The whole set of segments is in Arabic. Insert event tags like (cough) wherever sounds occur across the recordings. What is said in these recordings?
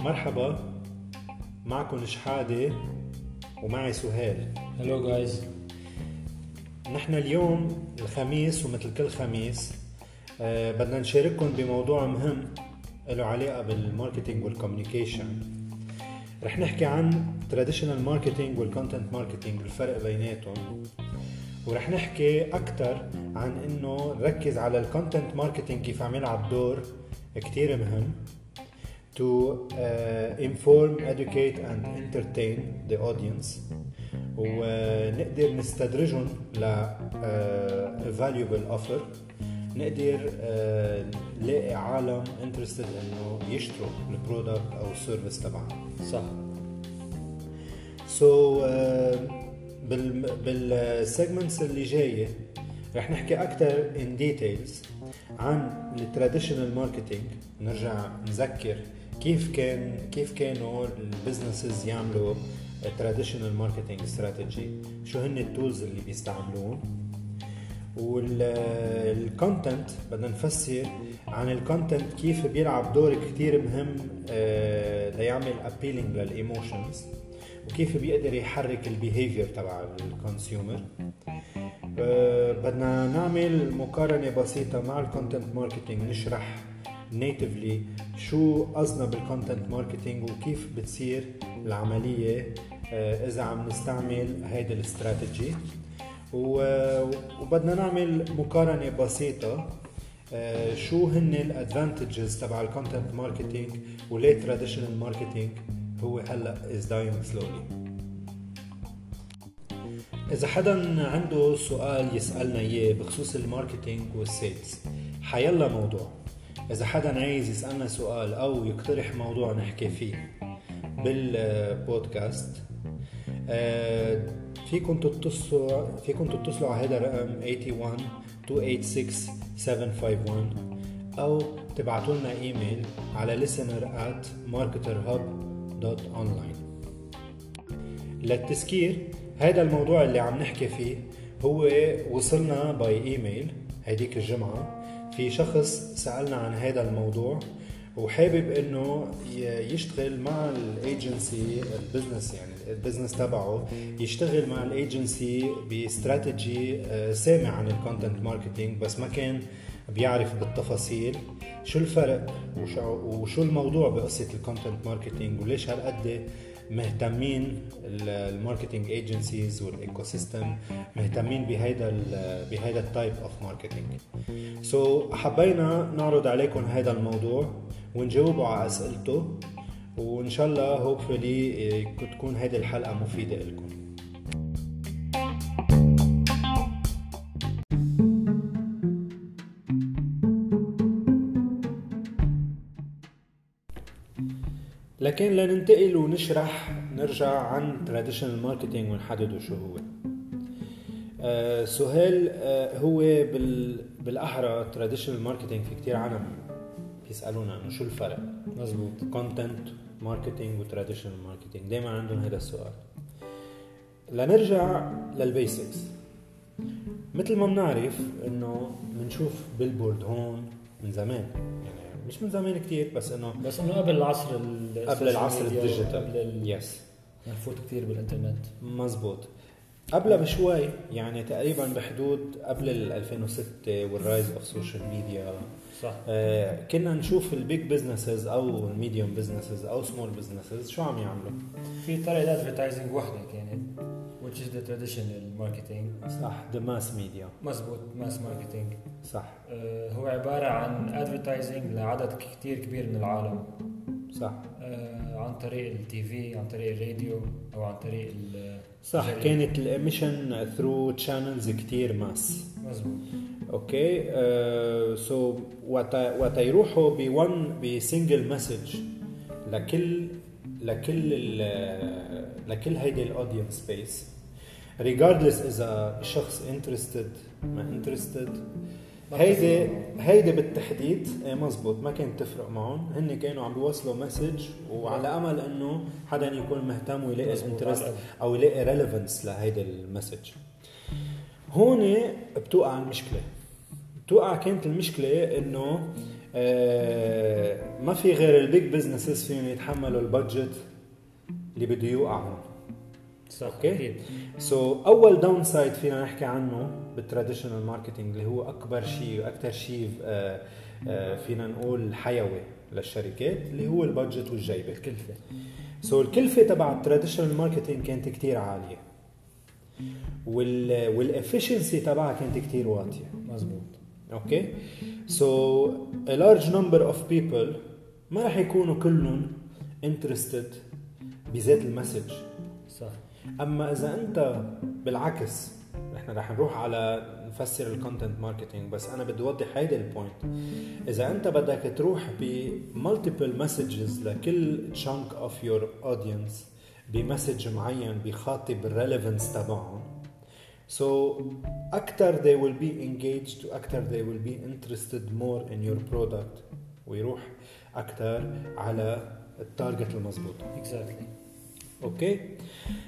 مرحبا معكم شحادة ومعي سهيل. Hello guys نحن اليوم الخميس ومثل كل خميس آه بدنا نشارككم بموضوع مهم له علاقة بال marketing وال communication رح نحكي عن traditional marketing وال content marketing الفرق بيناتهم. ورح نحكي أكثر عن إنه نركز على ال content marketing كيف عم يلعب دور كتير مهم. To uh, inform, educate and entertain the audience. ونقدر نستدرجهم ل uh, valuable offer. نقدر uh, نلاقي عالم interested إنه يشتروا ال product أو ال service تبعنا صح. So, uh, بال segments اللي جاية رح نحكي أكثر in details عن ال traditional marketing نرجع نذكر كيف كان كيف كانوا ال businesses يعملوا traditional marketing strategy شو هن ال tools اللي بيستعملوهم. وال content بدنا نفسر عن ال content كيف بيلعب دور كتير مهم ليعمل appealing لل emotions وكيف بيقدر يحرك ال behavior تبع ال consumer بدنا نعمل مقارنة بسيطة مع ال content marketing نشرح briefly شو قصدنا بال content marketing وكيف بتصير العملية إذا عم نستعمل هيدي الاستراتيجي. وبدنا نعمل مقارنة بسيطة شو هن ال advantages تبع ال content marketing وليه traditional marketing هو هلأ is dying slowly إذا حدا عنده سؤال يسألنا إياه بخصوص ال marketing وال sales حيلا موضوع. إذا حدا عايز يسألنا سؤال أو يقترح موضوع نحكي فيه بالبودكاست فيكم تتصلوا فيكم تتصلوا على هذا الرقم 81 286 751 أو تبعتوا لنا إيميل على listener at marketerhub.online للتذكير هذا الموضوع اللي عم نحكي فيه هو وصلنا by email هيديك الجمعة. في شخص سألنا عن هذا الموضوع وحابب إنه يشتغل مع ال agency ال business يعني ال business تبعه يشتغل مع ال agency ب strategy سامع عن ال content marketing بس ما كان بيعرف بالتفاصيل. شو الفرق وشو الموضوع بقصة ال content marketing وليش هالقد مهتمين ال marketing agencies وال ecosystem مهتمين بهيدا بهيدا ال type of marketing so حبينا نعرض عليكم هذا الموضوع ونجاوبوا على أسئلته وإن شاء الله hopefully تكون هذه الحلقة مفيدة لكم. لكن لننتقل ونشرح نرجع عن traditional marketing ونحدده شو هو. آه سهيل آه هو بال بالأحرى traditional marketing في كتير عالم بيسألونا إنه شو الفرق؟ مزبوط. content marketing و traditional marketing دائما عندهم هذا السؤال. لنرجع لل basics مثل ما بنعرف إنه بنشوف billboard هون من زمان. مش من زمان كتير بس إنه بس إنه قبل العصر قبل العصر ال digital. قبل yes نفوت كثير بالإنترنت. مزبوط. قبلها بشوي يعني تقريبا بحدود قبل ال 2006 وال rise of social media صح. آه كنا نشوف ال big businesses أو ال medium businesses أو small businesses شو عم يعملوا؟ في طريقة advertising وحدة كانت. Which is the traditional marketing. صح the mass media مزبوط mass marketing صح. آه هو عبارة عن ادفرتايزنج لعدد كثير كبير من العالم. صح. آه عن طريق التي في عن طريق الراديو أو عن طريق صح كانت الاميشن ثرو تشانلز كتير ماس مزبوط أوكي سو وقت وقت يروحوا بون بسنجل مسج لكل لكل لكل هيدي الاودينس سبيس regardless إذا الشخص interested ما interested هيدي هيدي بالتحديد إيه مزبوط ما كانت تفرق معهم. هن كانوا عم بيوصلوا message وعلى أمل إنه حدا يكون مهتم ويلاقي interest أو يلاقي relevance لهيدي ال message هون بتوقع المشكلة. توقع كانت المشكلة إنه آه، ما في غير ال big businesses فيهم يتحملوا ال budget اللي بده يوقع هون صح okay. So, أول downside فينا نحكي عنه بال traditional marketing اللي هو أكبر شيء وأكثر شيء آه، آه، فينا نقول حيوي للشركات اللي هو ال budget والجيبه الكلفة. so, الكلفة تبع ال traditional marketing كانت كتير عالية. وال وال efficiency تبعها كانت كتير واطية. مزبوط okay? So a large number of people ما رح يكونوا كلهم interested بذات ال message. أما إذا أنت بالعكس نحن رح نروح على نفسر ال content marketing بس أنا بدي أوضح هيدي ال point إذا أنت بدك تروح ب multiple messages لكل chunk of your audience ب message معين بيخاطب ال relevance تبعهم So أكثر they will be engaged وأكثر they will be interested more in your product. ويروح أكثر على ال target المضبوطة exactly okay؟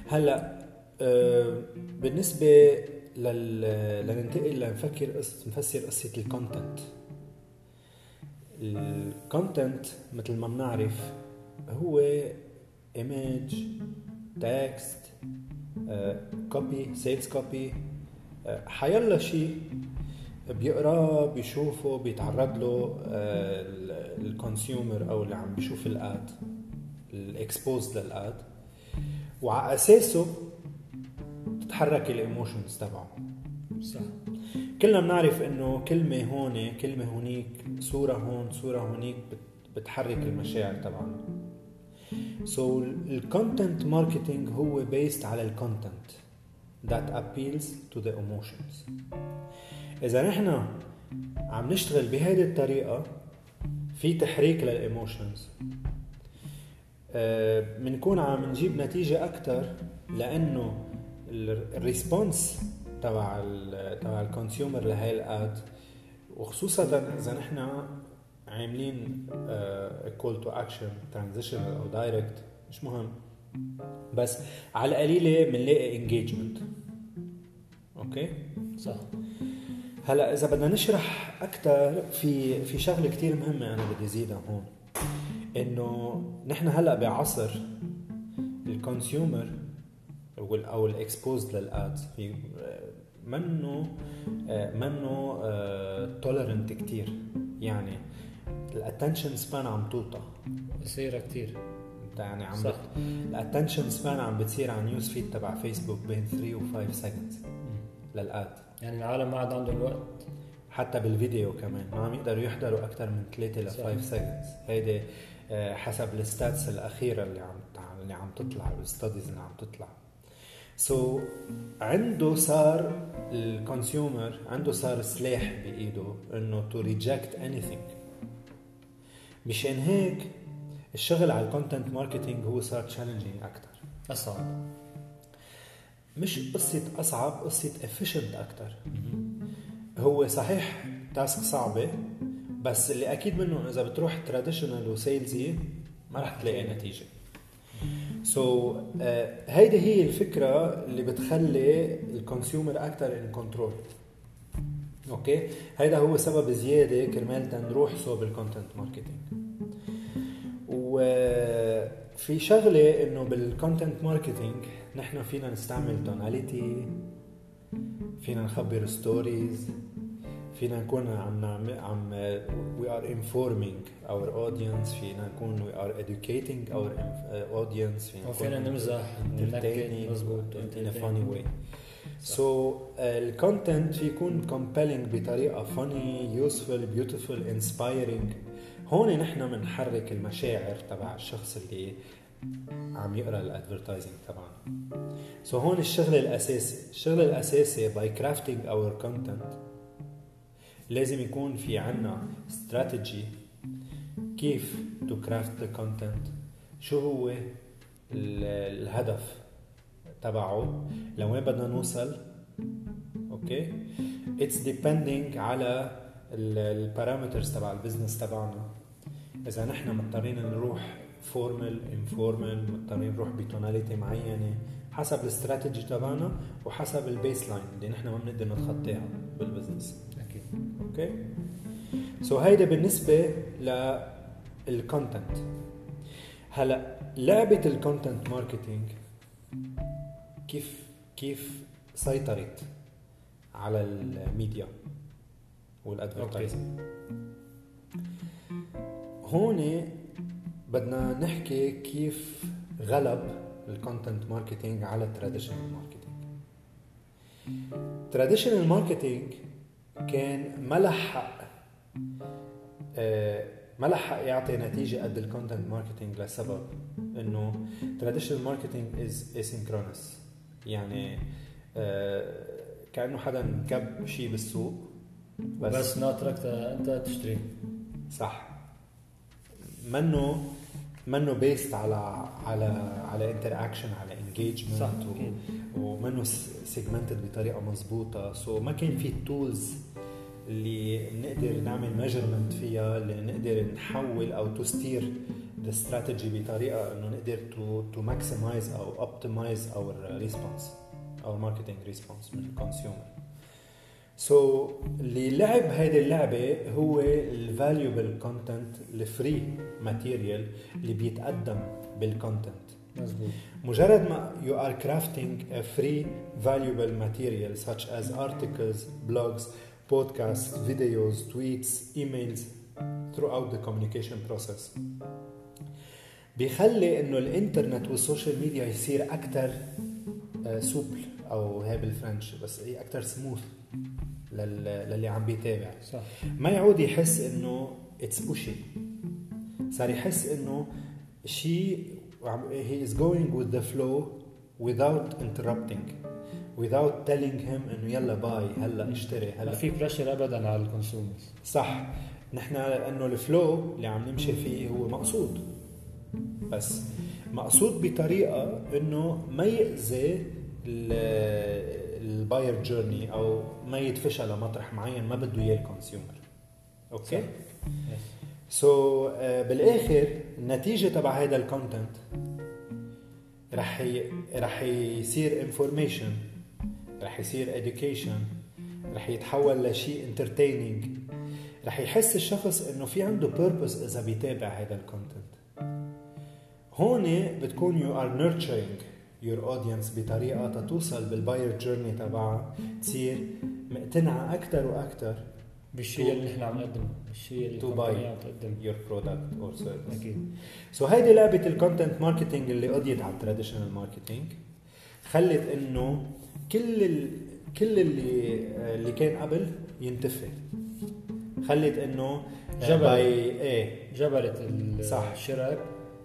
هلا آه بالنسبة لل لننتقل لنفكر قص... نفسر قصة ال content ال content مثل ما بنعرف هو image text copy sales copy حيلا شيء بيقراه بيشوفه بيتعرض له ال consumer أو اللي عم بيشوف ال ad ال exposed لل ad وعلى أساسه تتحرك ال emotions تبعه. صح. كلنا بنعرف إنه كلمة هون كلمة هونيك صورة هون صورة هونيك بت- بتحرك المشاعر تبعنا. So ال content marketing هو based على ال content that appeals to the emotions. إذا نحن عم نشتغل بهذه الطريقة في تحريك لل emotions بنكون عم نجيب نتيجة أكثر لأنه ال response تبع ال تبع ال consumer لهي ال ad وخصوصا إذا نحن عاملين call to action transitional أو direct مش مهم. بس على القليلة بنلاقي engagement okay؟ صح. هلا إذا بدنا نشرح أكثر في في شغلة كثير مهمة أنا بدي زيدها هون. إنه نحن هلأ بعصر ال consumer أو ال exposed لل ads في منه منه tolerant كثير يعني ال attention span عم توطى. قصيرة كثير يعني عم صح. ال attention span عم بتصير على ال news feed تبع فيسبوك بين 3 و 5 seconds لل ad يعني العالم ما عاد عندهم وقت حتى بالفيديو كمان ما عم يقدروا يحضروا أكثر من 3 ل صح. 5 seconds هيدي آه، حسب ال stats الأخيرة اللي عم اللي عم تطلع وال studies اللي عم تطلع. So, عنده صار ال consumer عنده صار سلاح بإيده إنه to reject any مشان هيك الشغل على ال content marketing هو صار challenging أكثر أصعب. مش قصة أصعب قصة efficient أكثر هو صحيح task صعبة بس اللي أكيد منه إذا بتروح traditional و salesy ما رح تلاقي نتيجة. So, uh, هيدي هي الفكرة اللي بتخلي ال consumer أكثر in control Okay؟ هيدا هو سبب زيادة كرمال تنروح صوب ال content marketing وفي شغلة إنه بال content marketing نحن فينا نستعمل tonality فينا نخبر stories فينا نكون عم نعمل عم we are informing our audience فينا نكون we are educating our uh, audience فينا نكون نمزح ننكت entertaining مزبوط in a funny way. So ال content يكون compelling بطريقة funny useful beautiful inspiring. هون نحن بنحرك المشاعر تبع الشخص اللي عم يقرأ ال advertising تبعنا. so so هون الشغل الاساسي الشغل الاساسي by crafting our content لازم يكون في عنا استراتيجي كيف to craft the content شو هو ال- الهدف تبعه؟ لوين بدنا نوصل؟ Okay؟ it's depending على ال parameters تبع ال business تبعنا. إذا نحن مضطرين نروح formal informal مضطرين نروح ب tonality معينة حسب الاستراتيجي تبعنا وحسب ال baseline اللي نحن ما بنقدر نتخطاها بال business okay so هيدا بالنسبة لل content هلا لعبة ال content marketing كيف كيف سيطرت على ال media وال advertising هون بدنا نحكي كيف غلب ال content marketing على ال traditional marketing traditional marketing كان ما لحق آه، ما لحق يعطي نتيجة قد ال content marketing لسبب إنه traditional marketing is asynchronous يعني آه، كأنه حدا كب شيء بالسوق بس, بس ناطرك أنت تشتري. صح. منه منه based على على على interaction على engagement صح و... ومنه segmented بطريقة مضبوطه so so ما كان في ال tools اللي بنقدر نعمل measurement فيها اللي نقدر نحول أو to steer ال strategy بطريقة إنه نقدر to to maximize أو optimize our response أو marketing response من ال consumer so اللي لعب هيدي اللعبة هو ال valuable content ال free material اللي بيتقدم بال content مزبوط مجرد ما you are crafting a free valuable material such as articles, blogs, podcasts, videos, tweets, emails throughout the communication process. بيخلي إنه الإنترنت وال social media يصير أكثر souple أو هي بال French بس هي أكثر سموث للي عم بيتابع. صح. ما يعود يحس إنه it's pushy صار يحس إنه شيء he is going with the flow without interrupting without telling him إنه يلا buy هلا اشتري هلا. ما في pressure ابدا على ال consumers صح. نحن لأنه ال flow اللي عم نمشي فيه هو مقصود. بس مقصود بطريقة إنه ما يأذي ال buyer journey أو ما يدفشها لمطرح معين ما بده إياه ال consumer Okay؟ so so, uh, بالآخر النتيجة تبع هذا ال content رح ي... رح يصير information رح يصير education رح يتحول لشيء entertaining رح يحس الشخص إنه في عنده purpose إذا بيتابع هذا ال content هون بتكون you are nurturing your audience بطريقة تتوصل بال buyer journey تبعها تصير مقتنعة أكثر وأكثر بالشيء اللي نحن عم نقدمه الشيء اللي تو باي عم تقدم. يور برودكت اور سيرفيس أكيد. سو هيدي لعبة الكونتنت ماركتينج اللي قضيت على التراديشنال ماركتينج خلت إنه كل ال... كل اللي اللي كان قبل ينتفي خلت إنه جبل. باي إيه. جبلت صح. الشرق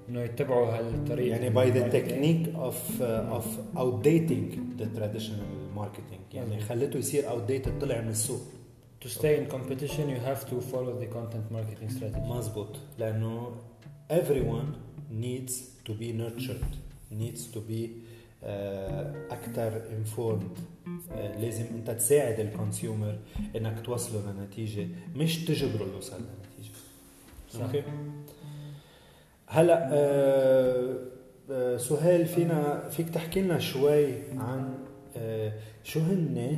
إنه يتبعوا هالطريقة. يعني باي ذا تكنيك اوف اوف outdating ذا traditional marketing. يعني. خلته يصير outdated طلع من السوق. To stay in competition you have to follow the content marketing strategy. مزبوط لأنه everyone needs to be nurtured needs to be uh, أكثر informed uh, لازم أنت تساعد ال consumer إنك توصله لنتيجة مش تجبره يوصل لنتيجة. Okay؟ هلأ آه آه سهيل فينا فيك تحكي لنا شوي عن آه شو هن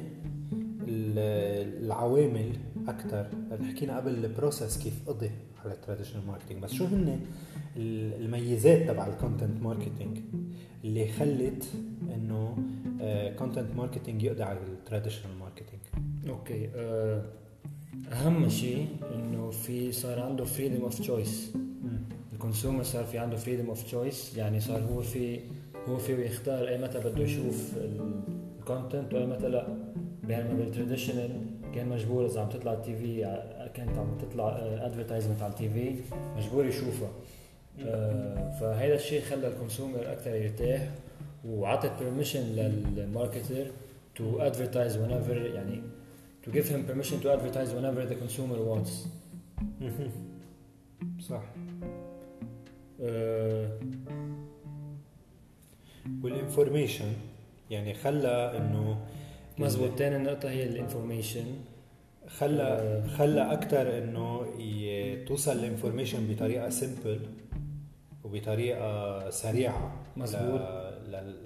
العوامل أكثر حكينا قبل ال process كيف قضي على ال traditional marketing بس شو هن ال- الميزات تبع ال content marketing اللي خلت إنه content marketing يقضي على ال traditional marketing؟ Okay آه، أهم شيء إنه في صار عنده freedom of choice ال consumer صار في عنده freedom of choice يعني صار هو في هو فيه يختار أي متى بده يشوف ال content وأي متى لا. بينما بال traditional كان مجبور إذا عم تطلع ال TV كانت عم تطلع advertisement على ال TV مجبور يشوفها. آه، فهذا الشيء خلى ال consumer أكثر يرتاح وعطت permission لل marketer to advertise whenever يعني to give him permission to advertise whenever the consumer wants. (laughs) صح. آه، وال information يعني خلى إنه مزبوط تاني نقطة هي ال information خلى آه. خلى أكثر إنه توصل ال information بطريقة simple وبطريقة سريعة مزبوط.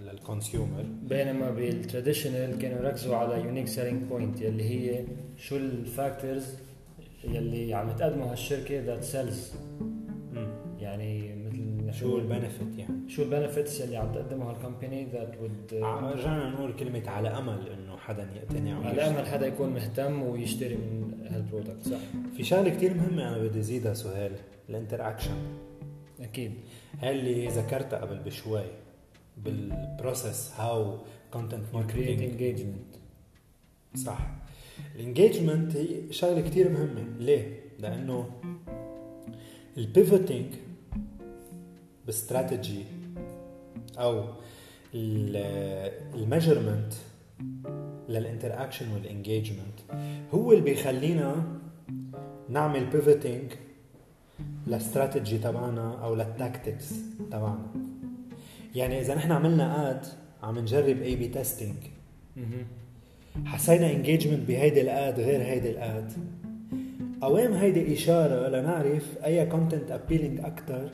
لل consumer بينما بال traditional كانوا يركزوا على unique selling point اللي هي شو ال factors يلي عم تقدمه هالشركة that sells شو ال benefit يعني؟ شو ال benefits اللي عم تقدمها ال company that would رجعنا نقول كلمة على أمل إنه حدا يقتنع. على أمل حدا يكون مهتم ويشتري من هال product صح. في شغلة كثير مهمة أنا بدي زيدها سهيل ال interaction أكيد. هاي اللي ذكرتها قبل بشوي بال process how content marketing engagement صح. ال engagement هي شغلة كثير مهمة. ليه؟ لأنه ال pivoting بـ strategy أو ال measurement لل interaction وال engagement هو اللي بيخلينا نعمل pivoting لل strategy تبعنا أو لل tactics تبعنا. يعني إذا نحن عملنا ad عم نجرب A/B testing حسينا engagement بهيدي ال ad غير هيدي ال ad أوام هيدي إشارة لنعرف أي content appealing أكثر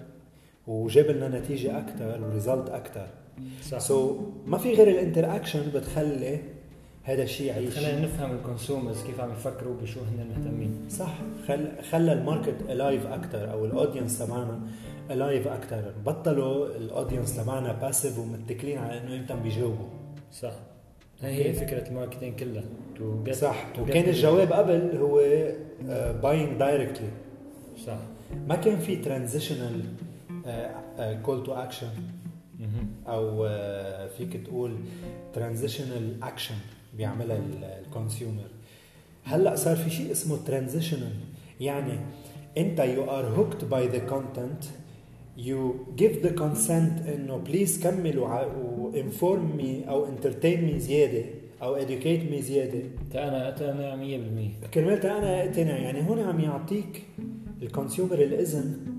وجاب لنا نتيجة أكثر و result أكثر صح. so, ما في غير ال interaction بتخلي هذا الشيء يعيش. خلينا نفهم ال consumers كيف عم يفكروا بشو هن مهتمين. صح. خل خلى ال market alive أكثر أو ال audience تبعنا alive أكثر بطلوا ال audience تبعنا passive ومتكلين على إنه إمتى بيجاوبوا. صح. هي فكرة ال marketing كلها. too صح. وكان الجواب قبل هو buying uh, directly صح. ما كان في transitional call to action أو uh, فيك تقول transitional action بيعملها ال consumer هلأ صار في شيء اسمه transitional يعني أنت you are hooked by the content you give the consent إنه please كمل و inform me أو entertain me زيادة أو educate me زيادة. أنا اقتنع 100% كرمال أنا اقتنع يعني هون عم يعطيك ال consumer الإذن.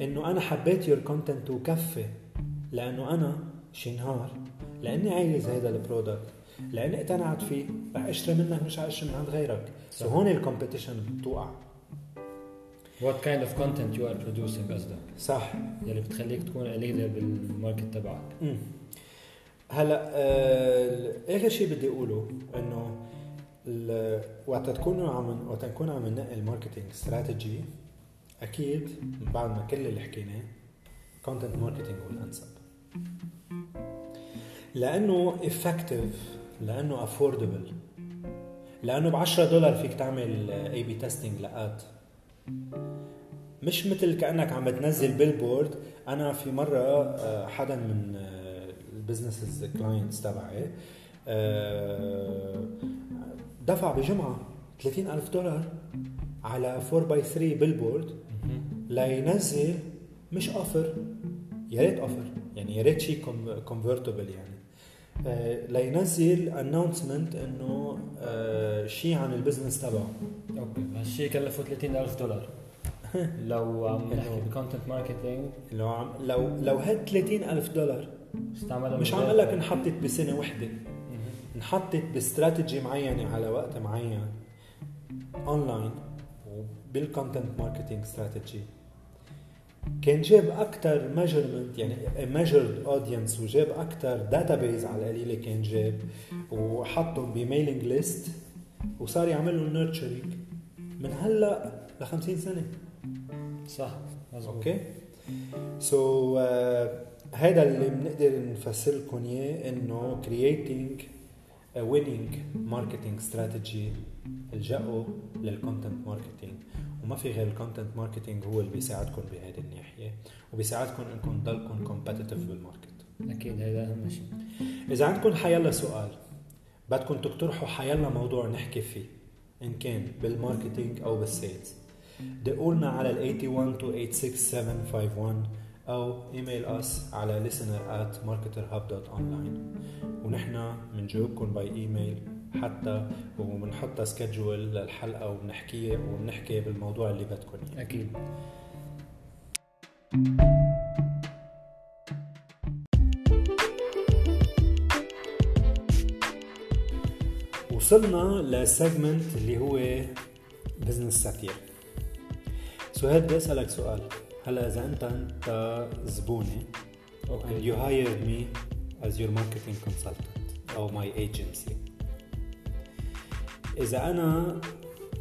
إنه أنا حبيت your content وكفي لأنه أنا شي نهار لأني عايز هذا ال product لأني اقتنعت فيه. رح أشتري منك مش أشتري من عند غيرك. so هون ال competition بتوقع. What kind of content you are producing قصدك؟ صح. يلي بتخليك تكون leader بال market تبعك. هلا آه آخر شيء بدي أقوله إنه وقت تكونوا عم وقت نكون عم ننقي ال marketing strategy أكيد بعد ما كل اللي حكيناه content marketing هو الأنسب. لأنه effective لأنه affordable لأنه ب 10 دولار فيك تعمل A/B testing ل ad مش مثل كأنك عم بتنزل billboard أنا في مرة آه، حدا من ال business clients تبعي آه، دفع بجمعة 30 ألف دولار على 4 by 3 billboard لينزل مش offer يا ريت offer يعني يا ريت شيء convertible يعني. آه، لينزل announcement إنه آه، شيء عن ال business تبعه. okay. هالشيء كلفه 30000 دولار. (laughs) لو عم نحكي ب content marketing لو عم لو لو هاد 30000 دولار. استعملها مش عم أقول لك انحطت بسنة وحدة. انحطت باستراتيجي معينة على وقت معين. online وبال content marketing strategy كان جاب أكثر measurement يعني measured audience وجاب أكثر database على القليلة كان جاب وحطهم ب mailing list وصار يعمل لهم nurturing من هلأ ل 50 سنة. صح مزبوط okay؟ so uh, هذا اللي بنقدر نفسر لكم إياه إنه creating a winning marketing strategy الجأوا لل content marketing وما في غير ال content marketing هو اللي بيساعدكم بهذه الناحية وبيساعدكم إنكم تضلكم competitive بال market أكيد هذا أهم شيء. إذا عندكم حيلا سؤال بدكم تقترحوا حيلا موضوع نحكي فيه إن كان بال marketing أو بال sales دقولنا على ال 81 286 أو email us على listener at marketerhub.online ونحن بنجاوبكم by email حتى وبنحط schedule للحلقة وبنحكي وبنحكي بالموضوع اللي بدكم إياه. أكيد. وصلنا ل segment اللي هو business satire سهيل بدي أسألك سؤال. هلا إذا أنت أنت زبوني and you hired me as your marketing consultant أو my agency. إذا أنا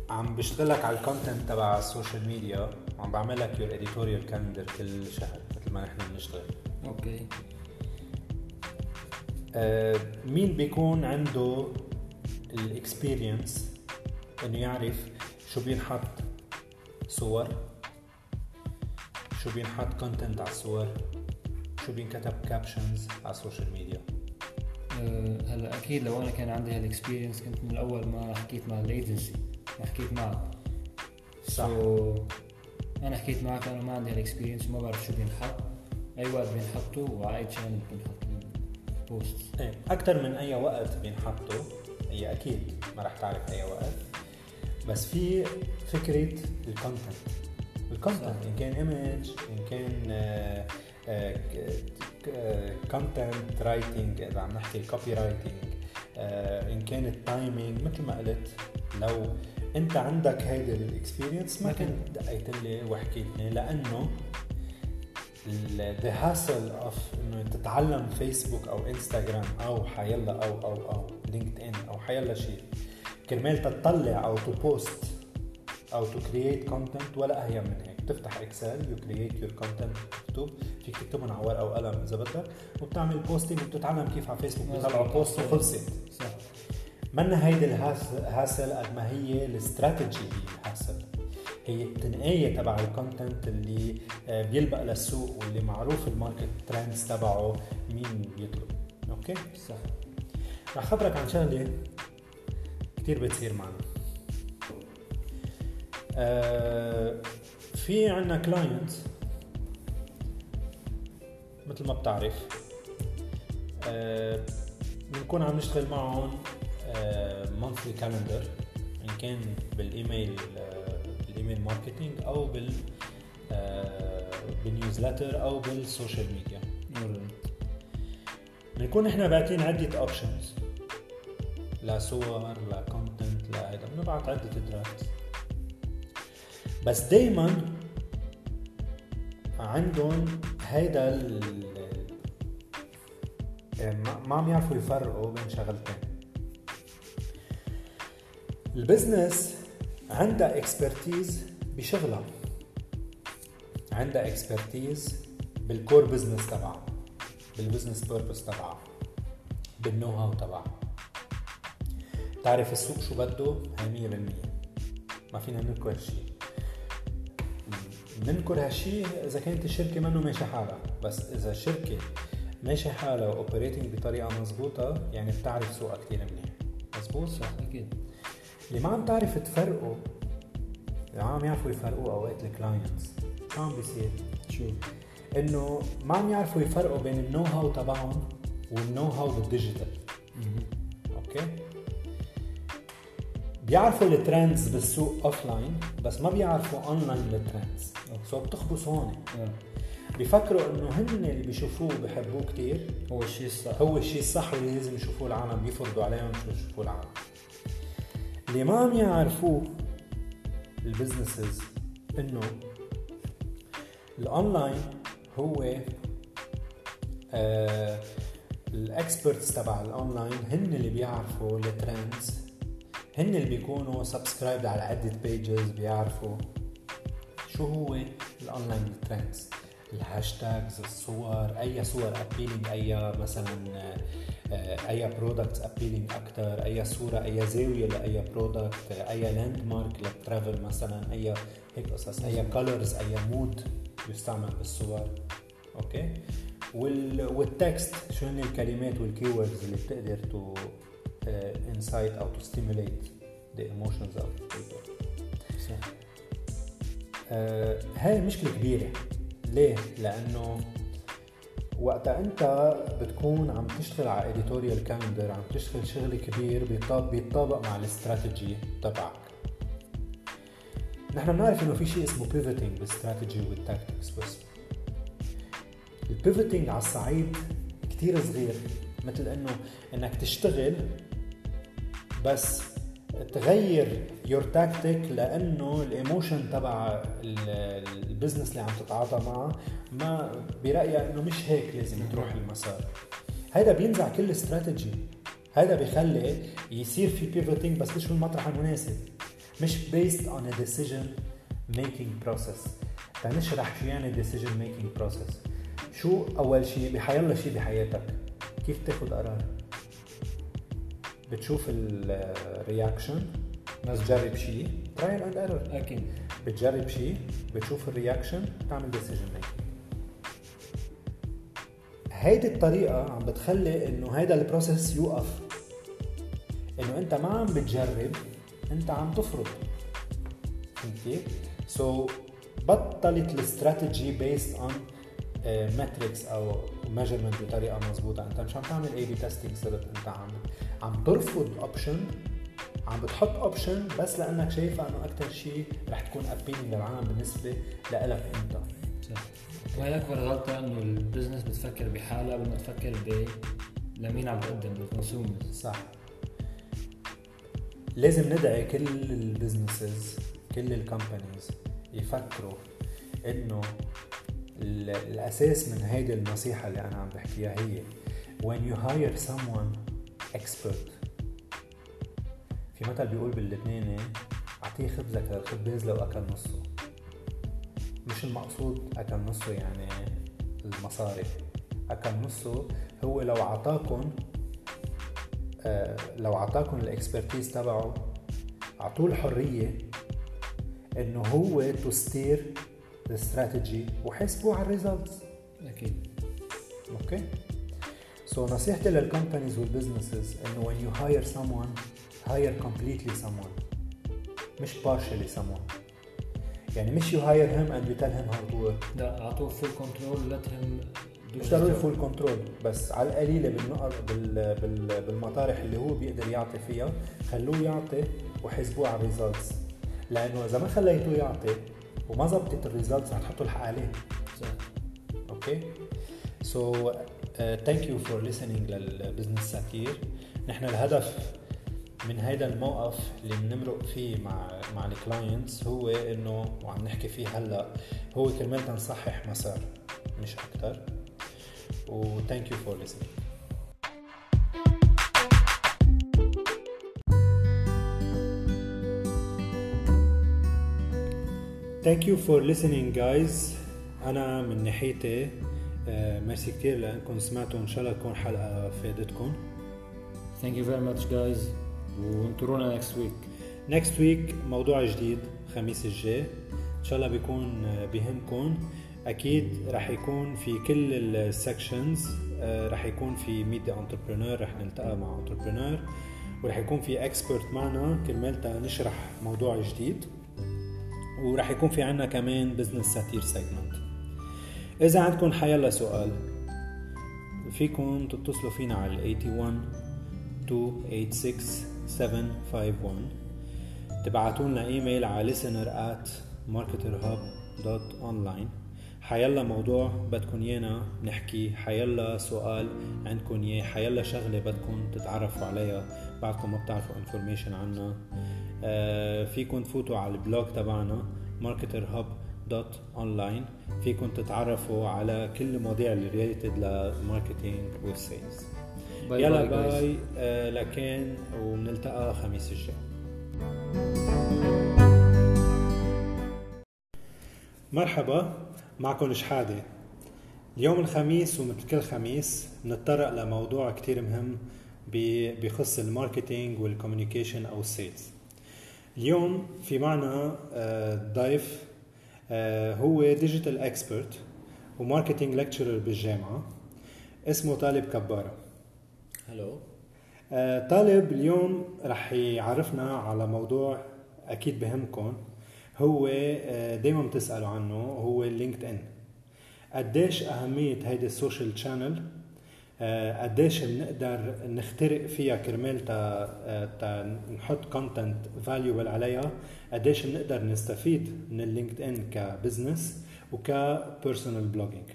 عم بشتغلك على ال content تبع ال social media وعم بعمل لك your editorial calendar كل شهر مثل ما نحن بنشتغل. okay. آه مين بيكون عنده ال experience إنه يعرف شو بينحط صور شو بينحط content على الصور شو بينكتب captions على ال social media هلا أكيد لو أنا كان عندي هال experience كنت من الأول ما حكيت مع الايجنسي ما حكيت معك صح. So, أنا حكيت معك أنا ما عندي هال experience وما بعرف شو بينحط. أي وقت بينحطوا وعلى أي channel بينحط ال post إيه أكثر من أي وقت بينحطوا هي أكيد ما رح تعرف أي وقت. بس في فكرة ال content ال content إن كان image إن كان content writing إذا عم نحكي ال copywriting إن كان ال timing مثل ما قلت لو أنت عندك هيدي ال experience ما كنت دقيت لي وحكيتني لأنه the hassle of إنه تتعلم فيسبوك أو انستغرام أو حيلا أو أو أو لينكد ان أو حيلا شيء كرمال تطلع أو to post أو to create content ولا أهين من هيك. بتفتح Excel you create your content تكتب فيك تكتبهم على ورقه وقلم إذا بدك وبتعمل posting وبتتعلم كيف على فيسبوك بيطلعوا post وخلصت صح. منا هيدي ال hassle قد ما هي الاستراتيجي هي ال hassle. هي التنقية تبع ال content اللي آه، بيلبق للسوق واللي معروف ال market trends تبعه مين بيطلب. Okay؟ صح. رح خبرك عن شغلة كثير بتصير معنا. آه في عنا client مثل ما بتعرف آه بنكون عم نشتغل معهم monthly آه calendar إن كان بالإيميل آه بال email marketing أو بال بال newsletter أو بال social media بنكون إحنا باعتين عدة options لصور ل content لهيدا بنبعت عدة draft بس دايما عندهم هيدا ال يعني ما عم يعرفوا يفرقوا بين شغلتين. ال business عندها expertise بشغلها. عندها expertise بال core business تبعها بال business purpose تبعها بال know-how تبعها. تعرف السوق شو بده؟ هي 100% ما فينا ننكر هالشيء ننكر هالشيء إذا كانت الشركة منه ماشي حالها. بس إذا الشركة ماشي حالها و operating بطريقة مزبوطه يعني بتعرف سوقها كثير منيح. مزبوط صح أكيد. اللي ما عم تعرف تفرقه اللي ما عم يعرفوا يفرقوا أوقات ال clients شو عم بيصير؟ شو؟ إنه ما عم يعرفوا يفرقوا بين ال know-how تبعهم وال know-how بال digital okay؟ بيعرفوا ال trends بالسوق offline بس ما بيعرفوا online ال trends. So بتخبص هون. بيفكروا إنه هن اللي بيشوفوه بحبوه كثير هو الشيء الصح. هو الشيء الصح واللي لازم يشوفوه العالم بيفرضوا عليهم شو يشوفوه العالم. اللي ما عم يعرفوه ال businesses انه الاونلاين هو آه ال experts تبع الاونلاين هن اللي بيعرفوا ال trends هن اللي بيكونوا subscribe على عدة pages بيعرفوا شو هو ال online trends ال hashtags الصور أي صور appealing أي مثلا آه، أي products appealing أكثر أي صورة أي زاوية لأي product أي landmark لل travel مثلا أي هيك قصص أي colors أي mood يستعمل بالصور. Okay؟ وال وال text شو هن الكلمات وال keywords اللي بتقدر to incite أو to stimulate the emotions people. صح هاي مشكلة كبيرة. ليه؟ لأنه وقتها أنت بتكون عم تشتغل على editorial calendar عم تشتغل شغل كبير بيتطابق مع الاستراتيجي تبعك. نحن بنعرف إنه في شيء اسمه pivoting بال strategy وال tactics بس. ال pivoting على الصعيد كتير صغير مثل إنه إنك تشتغل بس تغير your tactic لأنه ال emotion تبع ال business اللي عم تتعاطى معه ما برايها إنه مش هيك لازم تروح المسار. هذا بينزع كل استراتيجي هذا بيخلي يصير في pivoting بس مش بالمطرح المناسب. مش based on a decision making process. تنشرح شو يعني decision making process. شو أول شيء؟ بحيالله شيء بحياتك. كيف تاخذ قرار؟ بتشوف ال reaction بس تجرب شيء. trial and error أكيد. بتجرب شيء بتشوف ال reaction بتعمل decision making هيدي الطريقة عم بتخلي إنه هيدا ال process يوقف. إنه أنت ما عم بتجرب أنت عم تفرض. فهمت كيف؟ so بطلت ال strategy based on metrics أو measurement بطريقة مضبوطه أنت مش عم تعمل A/B testing صرت أنت عم عم تفرض option عم بتحط option بس لأنك شايفه إنه أكثر شيء رح تكون appealing للعالم بالنسبة لك أنت. صح. وهي اكبر غلطه إنه ال business بتفكر بحالها قبل ما تفكر ب لمين عم تقدم لل consumer صح. لازم ندعي كل ال businesses كل ال companies يفكروا إنه الأساس من هيدي النصيحة اللي أنا عم بحكيها هي when you hire someone expert. في مثل بيقول باللبناني أعطيه خبزك للخباز لو أكل نصه. مش المقصود أكل نصه يعني المصاري. أكل نصه هو لو عطاكم آه لو عطاكم ال expertise تبعه أعطوه الحرية إنه هو ت steer ال strategy وحاسبوا على ال results أكيد. أوكي؟ so so, نصيحتي لل companies وال businesses إنه when you hire someone hire completely someone. مش partially someone. يعني مش you hire him and you tell him how to work. لا أعطوه full control let him مش ضروري full control بس على القليلة بالنقط بال بال بالمطارح اللي هو بيقدر يعطي فيها خلوه يعطي وحاسبوه على ال results لأنه إذا ما خليتوه يعطي وما زبطت ال results رح تحطوا الحق عليه. صح. أوكي؟ so thank you for listening لل business satire نحن الهدف من هيدا الموقف اللي بنمرق فيه مع مع ال clients هو إنه وعم نحكي فيه هلأ هو كرمال نصحح مسار مش أكثر و thank you for listening. Thank you for listening guys. أنا من ناحيتي ميرسي كثير لأنكم سمعتوا إن شاء الله تكون حلقة فادتكم Thank you very much guys. وانطرونا next week. Next week موضوع جديد الخميس الجاي إن شاء الله بيكون بيهمكم أكيد رح يكون في كل ال sections رح يكون في meet entrepreneur رح نلتقى مع entrepreneur ورح يكون في expert معنا كرمال نشرح موضوع جديد ورح يكون في عنا كمان business satire segment إذا عندكم حيلا سؤال فيكم تتصلوا فينا على 81 286 751 تبعتوا لنا إيميل على listener at marketerhub.online حيلا موضوع بدكم ايانا نحكي حيلا سؤال عندكم إياه حيلا شغلة بدكم تتعرفوا عليها بعدكم ما بتعرفوا information عنها. آه فيكم تفوتوا على ال blog تبعنا marketerhub.online فيكم تتعرفوا على كل المواضيع اللي related لل marketing وال sales يلا bye, bye آه لكن وبنلتقى خميس الجاي. مرحبا معكم شحادة اليوم الخميس ومثل كل خميس نتطرق لموضوع كتير مهم بخص ال marketing وال communication أو ال sales اليوم في معنا ضيف هو digital expert و marketing lecturer بالجامعة. اسمه طالب كبارة. hello طالب اليوم رح يعرفنا على موضوع أكيد بهمكم. هو دائما بتسألوا عنه هو LinkedIn قديش أهمية هيدي ال social channel قديش بنقدر نخترق فيها كرمال تا, تا نحط content valuable عليها قديش بنقدر نستفيد من ال LinkedIn ك business وك personal blogging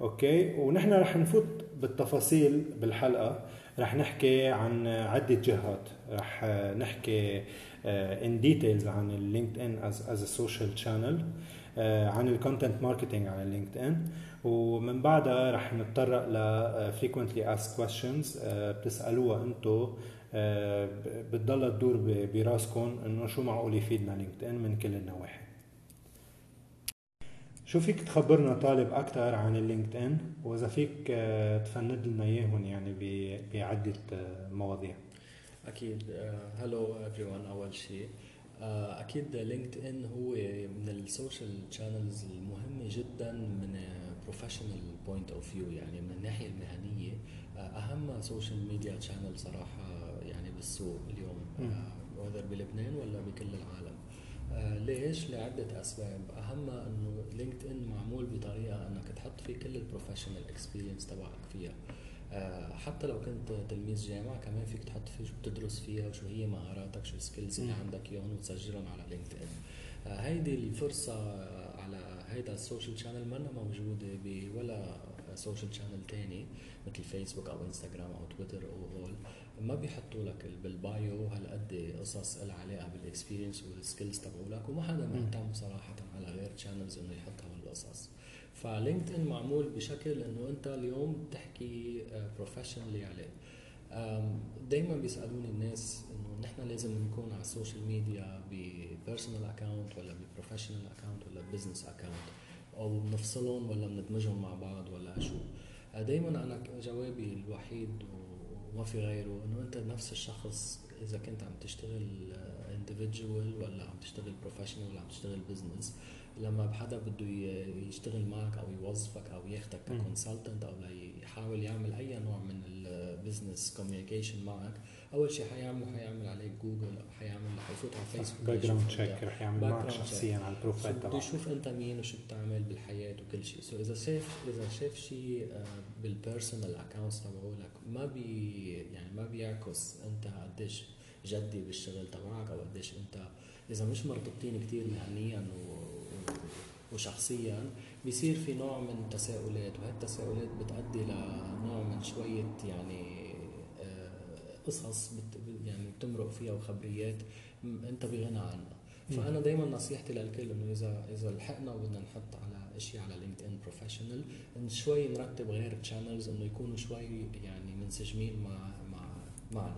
أوكي؟ ونحن رح نفوت بالتفاصيل بالحلقة. رح نحكي عن عدة جهات. رح نحكي in details عن ال LinkedIn as as social channel عن ال content marketing على LinkedIn ومن بعدها رح نتطرق ل frequently asked questions. بتسألوها أنتم آه، بتضل تدور براسكم انه شو معقول يفيدنا LinkedIn من كل النواحي. شو فيك تخبرنا طالب أكثر عن ال LinkedIn وإذا فيك آه، تفند لنا إياهم يعني بعدة آه، مواضيع. أكيد. hello everyone أول شيء. أكيد LinkedIn هو من ال social channels المهمة جدا من professional point of view يعني من الناحية المهنية أهم social media channel صراحة يعني بالسوق اليوم whether بلبنان ولا بكل العالم. آه ليش؟ لعدة أسباب. أهمها أنه LinkedIn معمول بطريقة أنك تحط فيه كل ال professional experience تبعك فيها. آه حتى لو كنت تلميذ جامعة كمان فيك تحط فيه شو بتدرس فيها وشو هي مهاراتك شو ال skills اللي عندك إياهم وتسجلهم على LinkedIn آه هيدي الفرصة هيدا ال social channel منا موجودة بولا social channel تاني مثل فيسبوك أو انستغرام أو تويتر أو هول. ما بيحطوا لك بال bio هالقد قصص لها علاقة بال experience وال skills تبعولك وما حدا مهتم صراحة على غير channels إنه يحط هالقصص ف LinkedIn معمول بشكل إنه أنت اليوم بتحكي professionally آه، عليه. دائما بيسألوني الناس إنه نحن لازم نكون على ال social media ب personal account ولا ب professional account ولا business account أو بنفصلهم ولا بندمجهم مع بعض ولا شو. آه، دائما أنا جوابي الوحيد وما في غيره إنه أنت نفس الشخص إذا كنت عم تشتغل individual ولا عم تشتغل professional ولا عم تشتغل business لما حدا بده يشتغل معك أو يوظفك أو ياخذك ك consultant أو يحاول يعمل أي نوع من ال business communication معك أول شيء حيعمل حيعمل عليك جوجل أو حيعمل حيفوت على Facebook background check رح يعمل معك شخصيا على ال profile تبعك. بده يشوف أنت مين وشو بتعمل بالحياة وكل شيء. so so إذا شاف إذا شاف شيء آه، بال personal accounts تبعولك ما بي يعني ما بيعكس أنت قديش جدي بالشغل تبعك أو قديش انت إذا مش مرتبطين كثير مهنيا وشخصيا بيصير في نوع من التساؤلات وهالتساؤلات بتؤدي لنوع من شوية يعني قصص بت يعني بتمرق فيها وخبريات انت بغنى عنها. فأنا دائما نصيحتي للكل إنه إذا إذا لحقنا وبدنا نحط على اشياء على LinkedIn professional شوي نرتب غير ال channels إنه يكونوا شوي يعني منسجمين مع مع معنا.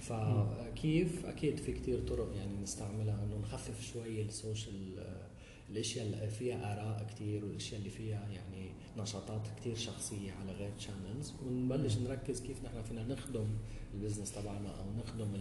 فكيف أكيد في كتير طرق يعني نستعملها إنه نخفف شوي السوشيال الأشياء اللي فيها آراء كتير والأشياء اللي فيها يعني نشاطات كتير شخصية على غير channels ونبلش نركز كيف نحن فينا نخدم ال business تبعنا أو نخدم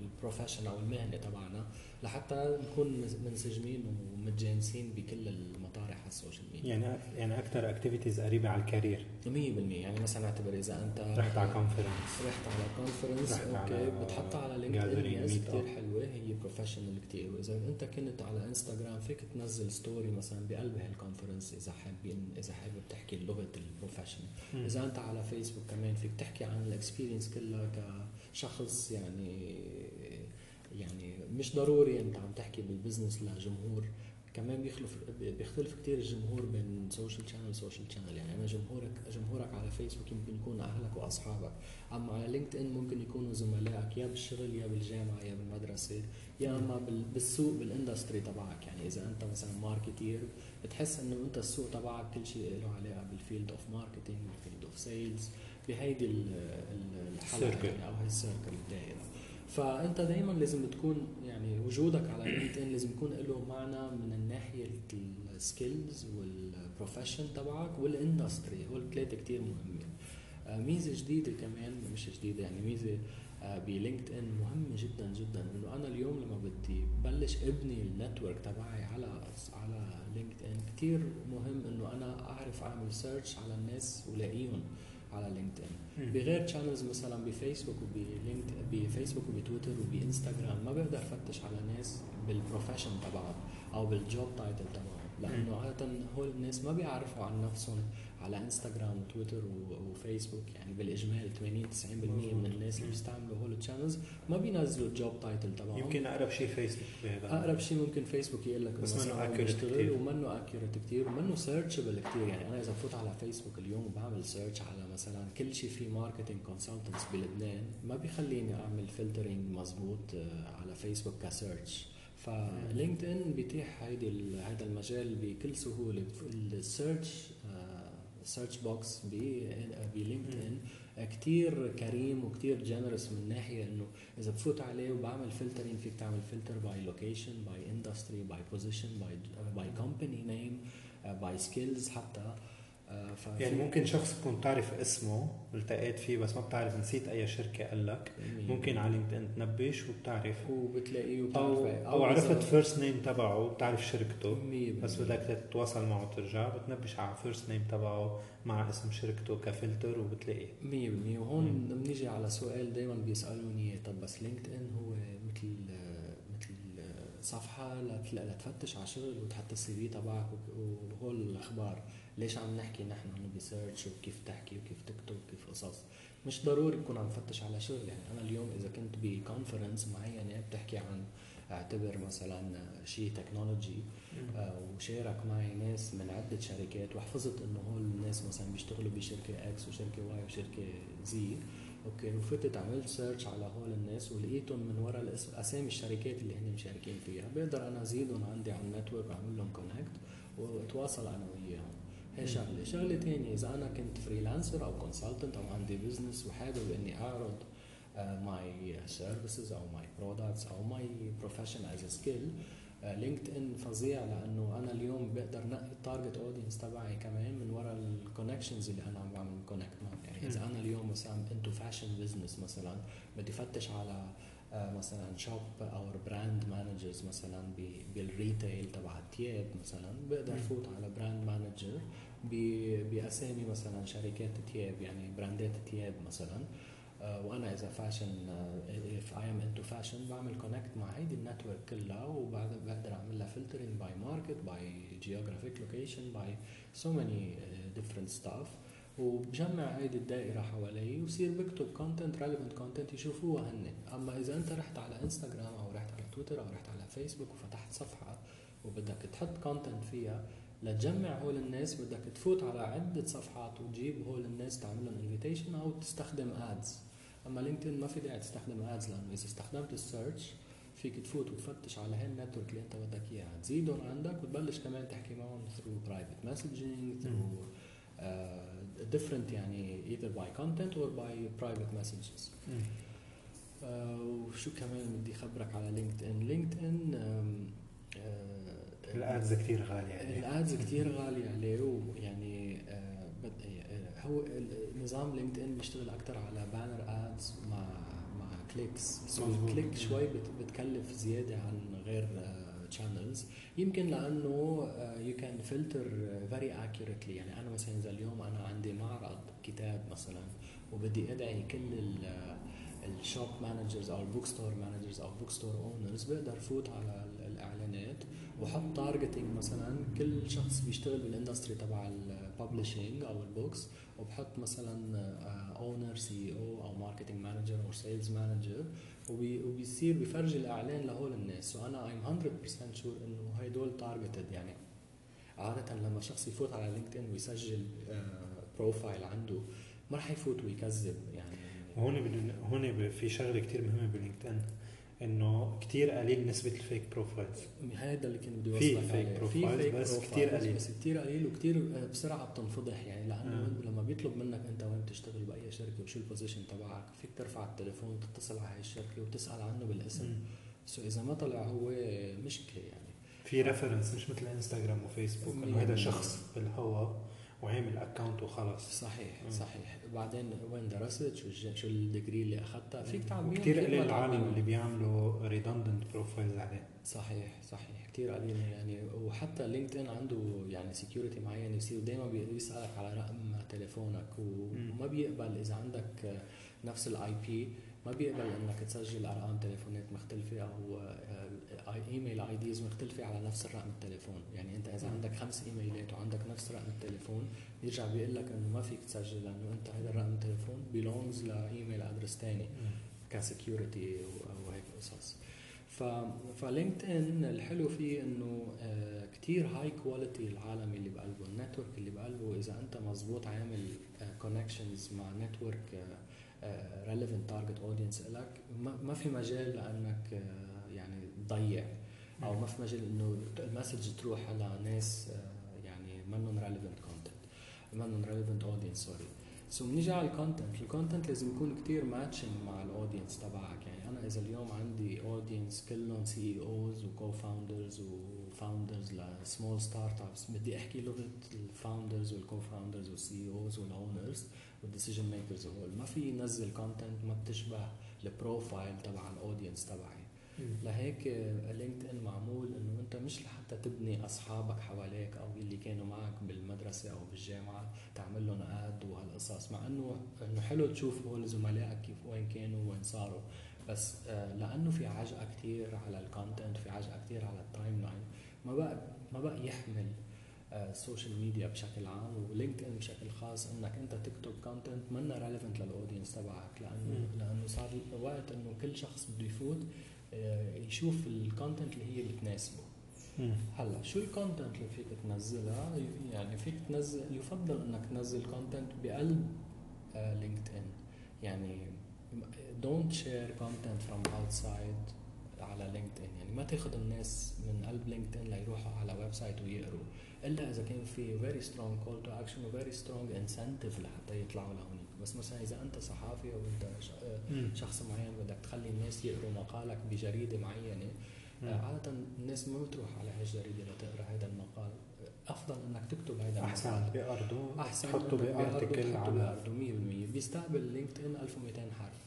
ال profession أو المهنة تبعنا لحتى نكون منسجمين ومتجانسين بكل المطارح على ال social media يعني يعني أكثر activities قريبة على ال career 100% يعني مثلا اعتبر إذا أنت رحت على conference رحت على conference okay. بتحطها على LinkedIn كثير حلوة. هي professional كثير وإذا أنت كنت على انستغرام فيك تنزل story مثلا بقلب هال conference إذا حابين إذا حابب تحكي لغة ال professional. إذا أنت على فيسبوك كمان فيك تحكي عن ال experience كلها كشخص يعني يعني مش ضروري أنت عم تحكي بال business لجمهور. كمان بيخلف بيختلف كثير الجمهور بين social channel و social channel يعني أنا جمهورك جمهورك على فيسبوك يمكن يكون أهلك وأصحابك. أما على LinkedIn ممكن يكونوا زملائك يا بالشغل يا بالجامعة يا بالمدرسة يا أما بالسوق بال industry تبعك. يعني إذا أنت مثلا marketer بتحس إنه أنت السوق تبعك كل شيء له علاقه بال field of marketing بال field of sales بهيدي الحلقة يعني أو هي ال circle الدائرة. فأنت دائما لازم تكون يعني وجودك على LinkedIn لازم يكون له معنى من الناحية ال skills وال profession تبعك وال industry هول الثلاثه كثير مهمين آه، ميزة جديدة كمان مش جديدة يعني ميزة آه، ب LinkedIn مهمة جدا جدا إنه أنا اليوم لما بدي بلش أبني ال network تبعي على على لينكد ان كثير مهم إنه أنا أعرف أعمل search على الناس ولاقيهم على LinkedIn بغير channels مثلا بفيسبوك وبلينكد بفيسبوك وبتويتر وبإنستغرام ما بقدر فتش على ناس بال profession تبعهم أو بال job title تبعهم. لأنه عاده هول الناس ما بيعرفوا عن نفسهم على Instagram و Twitter و Facebook يعني بالإجمال 80 90% من الناس اللي بيستعملوا هول ال channels ما بينزلوا ال job title تبعهم. يمكن أقرب شيء فيسبوك بهذا أقرب شيء ممكن فيسبوك يقول لك بس منه accurate كثير ومنه accurate كثير ومنه searchable كثير يعني أنا إذا بفوت على فيسبوك اليوم وبعمل search على مثلا كل شيء في marketing consultants بلبنان ما بيخليني أعمل filtering مزبوط آه، على فيسبوك ك search ف LinkedIn بيتيح هيدي هذا المجال بكل سهولة. ال search ال search box ب LinkedIn كتير كريم وكتير generous من ناحية إنه إذا بفوت عليه وبعمل filtering فيك تعمل filter by location by industry by position by by company name by skills حتى. آه، يعني ممكن شخص تكون تعرف اسمه التقيت فيه بس ما بتعرف نسيت أي شركة قال لك. ممكن على Linked تنبش وبتعرف. وبتلاقيه وبتعرف أو, أو عرفت first name تبعه بتعرف شركته. بس بدك تتواصل معه وترجع بتنبش على first name تبعه مع اسم شركته كفلتر وبتلاقيه. 100% وهون بنيجي على سؤال دائما بيسألوني طب بس LinkedIn هو مثل مثل صفحة لتفتش على شغل وتحط ال CV تبعك وهول الأخبار. ليش عم نحكي نحن هون ب search وكيف تحكي وكيف تكتب وكيف قصص؟ مش ضروري تكون عم تفتش على شغل يعني أنا اليوم إذا كنت ب conference معينة بتحكي عن اعتبر مثلا شيء technology آه وشارك معي ناس من عدة شركات ولاحظت إنه هول الناس مثلا بيشتغلوا بشركة X وشركة Y وشركة Z okay وفتت عملت search على هول الناس ولقيتهم من وراء أسامي الشركات اللي هن مشاركين فيها. بقدر أنا أزيدهم عندي على ال network وأعمل لهم connect وأتواصل أنا وياهم. هي شغلة. شغلة ثانية إذا أنا كنت freelancer أو consultant أو عندي business وحابب إني أعرض my services أو my products أو my profession as skill لينكد ان فظيع لأنه أنا اليوم بقدر نقي ال target audience تبعي كمان من وراء ال connections اللي أنا عم بعمل connect معهم. يعني إذا أنا اليوم مثلا into fashion business مثلا بدي فتش على آه، مثلا shop أو brand managers مثلا بال retail تبع الثياب مثلا بقدر فوت على brand manager بأسامي مثلا شركات ثياب يعني brandات ثياب مثلا. آه، وأنا إذا fashion if I am into fashion بعمل connect مع هيدي ال network كلها وبعد بقدر أعمل لها filtering by market by geographic location by so many different stuff وبجمع هيدي الدائرة حوالي وصير بكتب content relevant content يشوفوها هن. أما إذا أنت رحت على انستغرام أو رحت على تويتر أو رحت على فيسبوك وفتحت صفحة وبدك تحط content فيها لتجمع هول الناس بدك تفوت على عدة صفحات وتجيب هول الناس تعمل لهم invitation أو تستخدم ads أما لينكدين ما في داعي تستخدم ads لأنه إذا استخدمت ال search فيك تفوت وتفتش على هاي ال network اللي أنت بدك إياها. تزيدهم عندك وتبلش كمان تحكي معهم through private messaging through different يعني either by content or by private messages. uh, وشو كمان بدي خبرك على لينكد ان لينكد ان ال ads كثير غالي عليه. ال ads كثير غالي عليه ويعني uh, هو نظام لينكد ان بيشتغل أكثر على banner ads مع مع clicks so ال click شوي بتكلف زيادة عن غير uh, يمكن لأنه you can filter very accurately يعني أنا مثلا إذا اليوم أنا عندي معرض كتاب مثلا وبدي أدعي كل ال shop managers أو ال bookstore managers أو bookstore owners بقدر فوت على الإعلانات وحط targeting مثلا كل شخص بيشتغل بال industry تبع ال publishing أو ال books وبحط مثلا owner CEO أو marketing manager أو sales manager وبيصير بفرجي الإعلان لهول الناس. وأنا I'm 100% sure إنه هدول targeted يعني. عادة لما شخص يفوت على لينكد ان ويسجل profile آه، عنده ما راح يفوت ويكذب يعني. هون هون في شغلة كثير مهمة بلينكد ان إنه كثير قليل نسبة ال fake profiles. هذا اللي كنت بدي أوصلك في fake profiles بس كثير قليل. بس كثير قليل وكثير بسرعة بتنفضح يعني. لأنه آه. لما بيطلب منك أنت وين بتشتغل بأي شركة وشو ال position تبعك فيك ترفع التليفون وتتصل على هاي الشركة وتسأل عنه بالاسم. so إذا ما طلع هو مشكلة يعني. في reference مش مثل إنستغرام وفيسبوك إنه هذا شخص بالهواء وعامل account وخلص صحيح مم. صحيح. بعدين وين درست؟ شو شو ال degree اللي اخذتها فيك تعمل كثير قليل العالم اللي بيعملوا redundant profiles عليه. صحيح صحيح. كثير قليل يعني. وحتى لينكد ان عنده يعني security معين يصير دائما بيسألك على رقم تليفونك وما بيقبل إذا عندك نفس ال IP ما بيقبل إنك تسجل أرقام تليفونات مختلفة أو email IDs مختلفة على نفس الرقم التليفون. يعني أنت إذا عندك خمس إيميلات وعندك نفس رقم التليفون بيرجع بيقول لك إنه ما فيك تسجل لأنه أنت هذا الرقم التليفون belongs ل email address ثاني ك security أو هيك قصص. ف فلينكد ان الحلو فيه إنه آه كثير high quality العالم اللي بقلبه ال network اللي بقلبه. إذا أنت مزبوط عامل connections آه مع network relevant target audience لك ما في مجال لأنك تضيع أو ما في مجال إنه ال message تروح على ناس آه، يعني منهم relevant content منهم relevant audience sorry so بنيجي على ال content ال content لازم يكون كتير matching مع ال audience تبعك. يعني أنا إذا اليوم عندي audience كلهم CEOs و co-founders و founders ل small startups بدي أحكي لغة ال founders وال co-founders وال CEOs وال owners وال decision makers هول ما في نزل content ما بتشبه ال profile تبع ال audience تبعي. لهيك لينكد إن معمول إنه أنت مش لحتى تبني أصحابك حواليك أو اللي كانوا معك بالمدرسة أو بالجامعة تعمل لهم add وهالقصص مع إنه إنه حلو تشوف هول زملائك كيف وين كانوا وين صاروا. بس آه، لأنه في عجقة كثير على ال content في عجقة كثير على ال timeline ما بقى ما بقى يحمل ال social آه، ميديا بشكل عام ولينكد ان بشكل خاص إنك أنت تكتب content منا relevant لل audience تبعك لأنه لأنه صار وقت إنه كل شخص بده يفوت يشوف ال content اللي هي بتناسبه. هلا شو ال content اللي فيك تنزلها؟ يعني فيك تنزل يفضل إنك تنزل content بقلب لينكد ان يعني don't share content from outside على لينكد ان يعني ما تاخذ الناس من قلب لينكد ان ليروحوا على website ويقروا. إلا إذا كان في very strong call to action و very strong incentive لحتى يطلعوا لهونيك بس مثلا إذا أنت صحافي أو أنت شخص معين بدك تخلي الناس يقروا مقالك بجريدة معينة آه، عادة الناس ما بتروح على هالجريدة لتقرأ هذا المقال. أفضل إنك تكتب هذا أحسن المقال بأرضه احسن تحطه ب article على بأرضه 100% بيستقبل لينكد ان 1200 حرف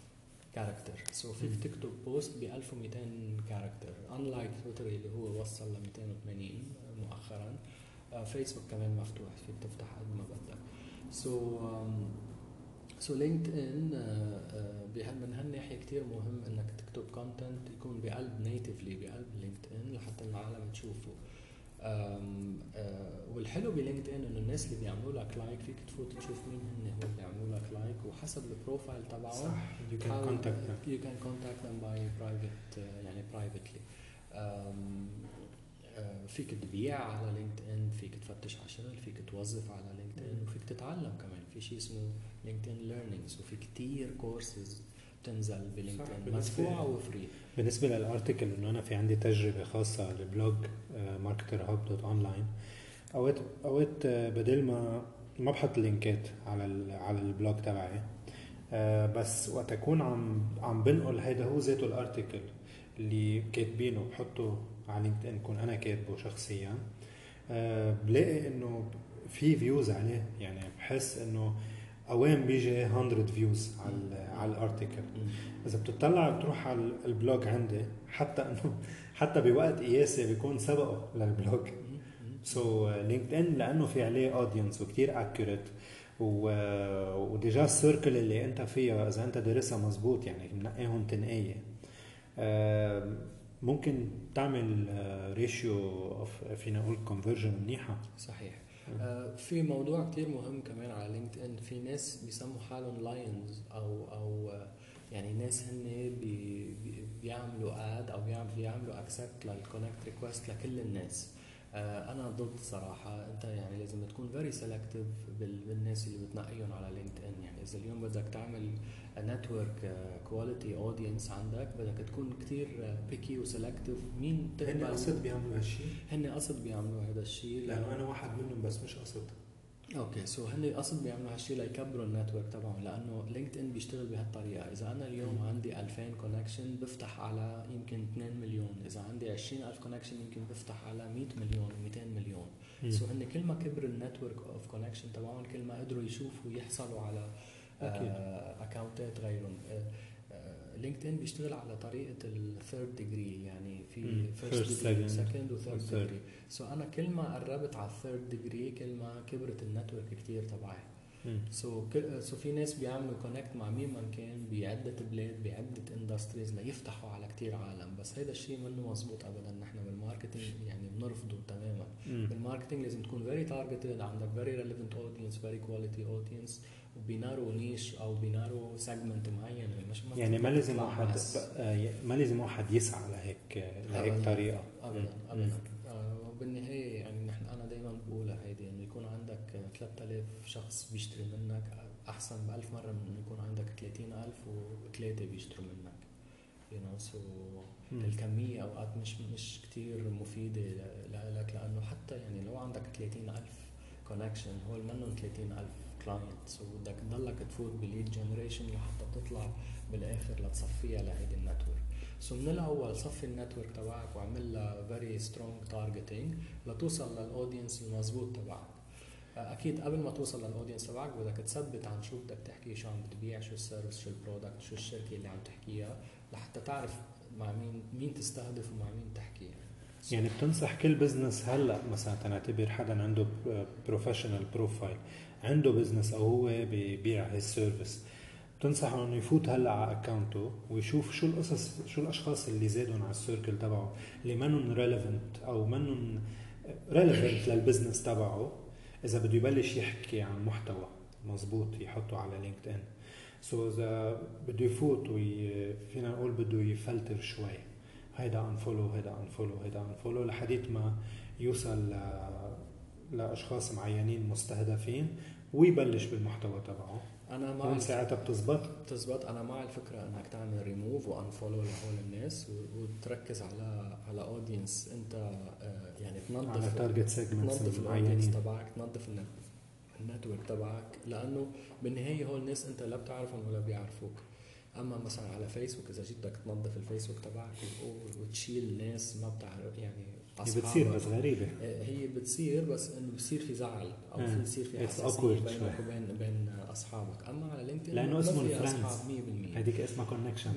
character. so فيك تكتب post ب 1200 character. unlike تويتر اللي هو وصل ل 280 مؤخرا. فيسبوك آه، كمان مفتوح فيك تفتح قد ما بدك. so so لينكد ان من هالناحية كثير مهم إنك تكتب content يكون بقلب natively بقلب لينكد ان لحتى العالم تشوفه. آه، والحلو بلينكد ان إنه الناس اللي بيعملوا لك like فيك تفوت تشوف مين هن هو اللي بيعملوا لك like وحسب ال profile تبعهم صح you can contact you can contact them by private يعني privately آه، فيك تبيع على لينكد ان فيك تفتش على شغل فيك توظف على لينكد ان وفيك تتعلم كمان في شيء اسمه لينكد ان Learnings وفي كثير كورسز بتنزل بلينكد ان مدفوعة و free بالنسبة لل article إنه أنا في عندي تجربة خاصة لبلوج ماركتر هاب دوت اونلاين اوقات أوقات آه، بدل ما ما بحط link ات على على ال blog تبعي آه، بس وقت أكون عم عم بنقل هيدا هو ذاته ال article اللي كاتبينه بحطه على لينكد ان كون أنا كاتبه شخصيا. آه، بلاقي إنه في views عليه. يعني بحس إنه وين بيجي 100 views على على ال article إذا بتطلع بتروح على ال blog عندي حتى (laughs) انه حتى بوقت قياسي بيكون سبقه لل blog. so لينكد ان لأنه في عليه audience وكثير accurate و déjà ال circle اللي أنت فيها إذا أنت دارسها مزبوط يعني منقيهم تنقية. ممكن تعمل ratio of فينا نقول conversion منيحة. صحيح. آه في موضوع كتير مهم كمان على لينكد ان في ناس بيسموا حالهم lions أو أو يعني ناس هن بي بيعملوا add أو بيعملوا accept لل connect request لكل الناس. آه أنا ضد صراحة. أنت يعني لازم تكون very selective بالناس اللي بتنقيهم على لينكد ان يعني إذا اليوم بدك تعمل network quality audience عندك بدك تكون كثير picky و selective مين هن قصد بيعملوا هالشيء؟ هن قصد بيعملوا هذا الشيء لأنه أنا واحد منهم بس مش قصد. okay so هن قصد بيعملوا هالشيء ليكبروا ال network تبعهم لأنه لينكد ان بيشتغل بهالطريقة. إذا أنا اليوم. عندي 2000 connection بفتح على يمكن 2 مليون. إذا عندي 20000 connection يمكن بفتح على 100 مليون 200 مليون. so هن كل ما كبر ال network of connection تبعهم كل ما قدروا يشوفوا ويحصلوا على account ات آه، غيرهم. لينكد ان بيشتغل على طريقة ال third degree يعني في first degree second و third degree so أنا كل ما قربت على ال third degree كل ما كبرت ال network كثير تبعي so so في ناس بيعملوا connect مع مين ما كان بعده بلاد بعده industries ليفتحوا على كثير عالم. بس هذا الشيء منه مزبوط ابدا. نحن بال marketing يعني بنرفضه تماما. بال marketing لازم تكون very targeted عندك very relevant audience very quality audience و بي narrow niche أو بي narrow segment معين مش يعني ما لازم واحد ما لازم واحد يسعى لهيك لهيك طريقة. ابدا ابدا. آه، وبالنهاية يعني نحن أنا دائما بقولها هيدي إنه يكون عندك 3000 شخص بيشتري منك أحسن ب 1000 مرة من إنه يكون عندك 30000 وثلاثة بيشتروا منك. you know so الكمية أوقات مش مش كثير مفيدة لك لأنه حتى يعني لو عندك 30000 connection هول منهم 30000 client so بدك تضلك تفوت ب lead generation لحتى تطلع بالآخر لتصفيها لهيدي ال network. so من الأول صفي ال network تبعك واعمل لها very strong targeting لتوصل لل audience المضبوط تبعك. أكيد قبل ما توصل لل audience تبعك بدك تثبت عن شو بدك تحكي شو عم بتبيع شو ال service شو ال product شو الشركة اللي عم تحكيها لحتى تعرف مع مين مين تستهدف ومع مين تحكي. يعني يعني بتنصح كل business هلأ مثلا تنعتبر حدا عنده professional profile عنده business أو هو ببيع هال service بتنصحه إنه يفوت هلأ على account ه ويشوف شو القصص شو الأشخاص اللي زادوا على ال circle تبعه اللي منهم relevant أو منهم relevant لل business تبعه. إذا بده يبلش يحكي عن محتوى مزبوط يحطه على لينكد ان so إذا بده يفوت فينا نقول بده يفلتر شوي. هيدا unfollow هيدا unfollow هيدا unfollow لحديت ما يوصل. لأشخاص معينين مستهدفين. ويبلش بالمحتوى تبعه. أنا مع ساعتها بتزبط. بتزبط. أنا مع الفكرة إنك تعمل ريموف وانفولو لهول الناس وتركز على على audience أنت آه، يعني تنظف على target segments تنظف ال audience تبعك تنظف ال network تبعك. لأنه بالنهاية هول الناس أنت لا بتعرفهم ولا بيعرفوك. أما مثلا على فيسبوك إذا جيت بدك تنظف الفيسبوك تبعك وتشيل ناس ما بتعرف يعني هي بتصير بس غريبة. آه، هي بتصير بس إنه بصير في زعل أو في يصير في حساسيه بينك وبين بين أصحابك. أما على LinkedIn لأنه اسمه friends 100% هذيك اسمها connection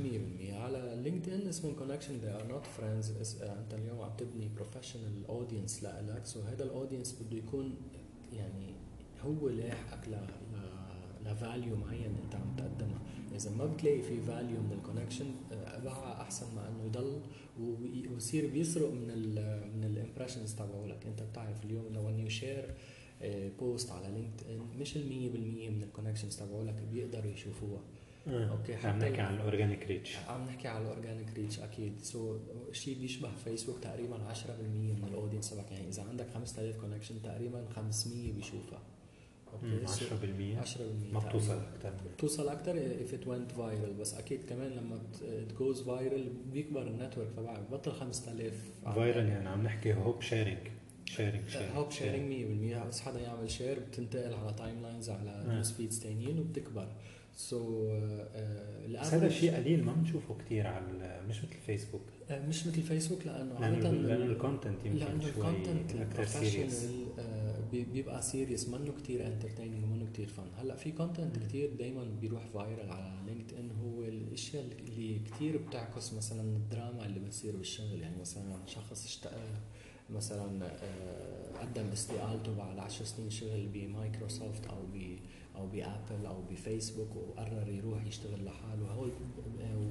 100% على LinkedIn اسمه connection they are not friends. أنت اليوم عم تبني professional audience لك so هذا ال audience بده يكون يعني هو لاحقك ل ل value معين أنت عم تقدمها إذا ما بتلاقي في value من ال connection ارفعها أحسن ما أنه يضل ويصير بيسرق من ال من ال impressions تبعولك أنت بتعرف اليوم لو you share post على LinkedIn مش ال 100% من ال connections تبعولك بيقدروا يشوفوها. آه. okay عم نحكي عن ال organic reach عم نحكي على ال organic reach أكيد. so so, شيء بيشبه فيسبوك تقريبا 10% من ال audience تبعك. يعني إذا عندك 5000 connection تقريبا 500 بيشوفها. 10% 10% ما بتوصل أكثر بتوصل أكثر if it went viral بس أكيد كمان لما it goes viral بيكبر ال network تبعك بطل 5000 viral يعني عم نحكي hope sharing sharing hope sharing 100% بس حدا يعمل share بتنتقل على timelines على news feeds ثانيين وبتكبر. so so, uh, هذا الشيء قليل ما بنشوفه كثير على مش مثل فيسبوك آه، مش مثل فيسبوك لأنه عادة لأنه ال content يمكن لأنه ال content أكثر serious بيبقى serious منه كثير entertaining ومنه كثير fun هلأ في content كثير دائما بيروح viral على LinkedIn هو الأشياء اللي كثير بتعكس مثلا الدراما اللي بتصير بالشغل. يعني مثلا شخص اشتغل مثلا آه، قدم استقالته بعد 10 سنين شغل بمايكروسوفت أو ب أو ب Apple أو بفيسبوك وقرر يروح يشتغل لحاله. هو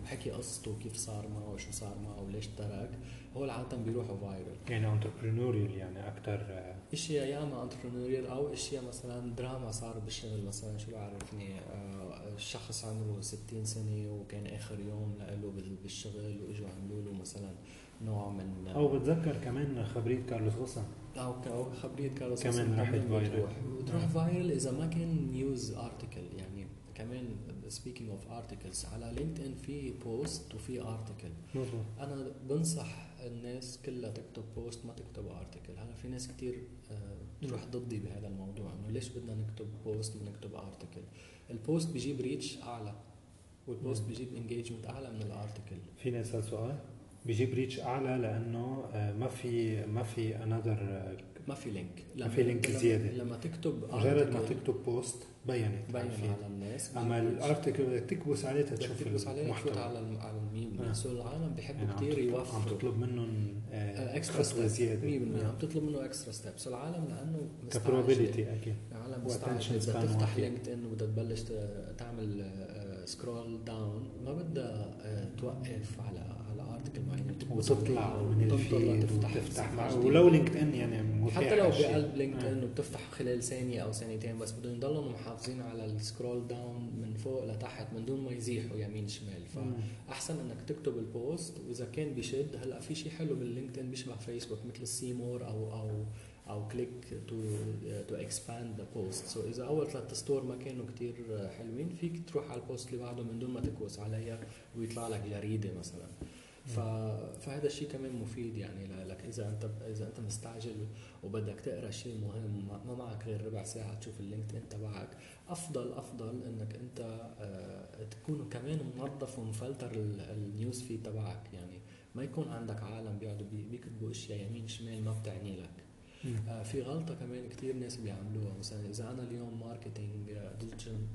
وحكي قصته كيف صار معه وشو صار معه وليش ترك. هو عاده بيروحوا viral يعني entrepreneurial يعني أكثر آه، اشياء يا إما entrepreneurial أو اشياء مثلا دراما صار بالشغل مثلا شو بعرفني آه، شخص عمره 60 سنة وكان آخر يوم له بالشغل وإجوا عملوا له مثلا نوع من أو بتذكر كمان خبرية كارلوس غصن أو أو خبرية كارلوس كمان راحت viral وتروح viral إذا ما كان news article يعني كمان speaking of articles على LinkedIn في post وفي article أنا بنصح الناس كلها تكتب post ما تكتب article هلا في ناس كثير آه، تروح ضدي بهذا الموضوع إنه ليش بدنا نكتب post ونكتب article ال post بيجيب reach أعلى وال post بيجيب engagement أعلى من ال article في ناس سؤال؟ بيجيب reach أعلى لأنه آه، ما في ما في انذر ما في link ما في link زيادة. لما تكتب مجرد ما تكتب post بينت بينت على الناس. أما ال article بدك تكبس عليه تشوف تكبس عليه تفوت على على الميم. آه. so العالم بيحبوا يعني كثير يوفروا عم تطلب منهم extra step زيادة. 100% عم تطلب منه extra step so العالم لأنه ك probability أكيد. العالم مستعجله بدها تفتح LinkedIn وبدها تبلش تعمل scroll down ما بدها توقف على article معين وتطلع من ال feed وتفتح ولو LinkedIn يعني حتى لو بقلب LinkedIn وبتفتح خلال ثانية أو ثانيتين بس بدهم يضلوا محافظين على ال scroll down من فوق لتحت من دون ما يزيحوا يمين شمال. فاحسن إنك تكتب ال post وإذا كان بيشد هلأ في شيء حلو بال LinkedIn بيشبه فيسبوك مثل ال see more أو أو أو click to to expand the post so إذا أول ثلاث سطور ما كانوا كثير حلوين فيك تروح على ال post اللي بعده من دون ما تكبس عليها ويطلع لك جريدة مثلا. فهذا الشيء كمان مفيد يعني لك إذا أنت إذا أنت مستعجل وبدك تقرأ شيء مهم ما معك غير ربع ساعة تشوف ال LinkedIn تبعك افضل أفضل إنك أنت آه، تكون كمان منظف ومفلتر ال news feed تبعك يعني ما يكون عندك عالم بيقعدوا بيكتبوا أشياء يمين شمال ما بتعني لك. في غلطة كمان كثير ناس بيعملوها. مثلا إذا أنا اليوم marketing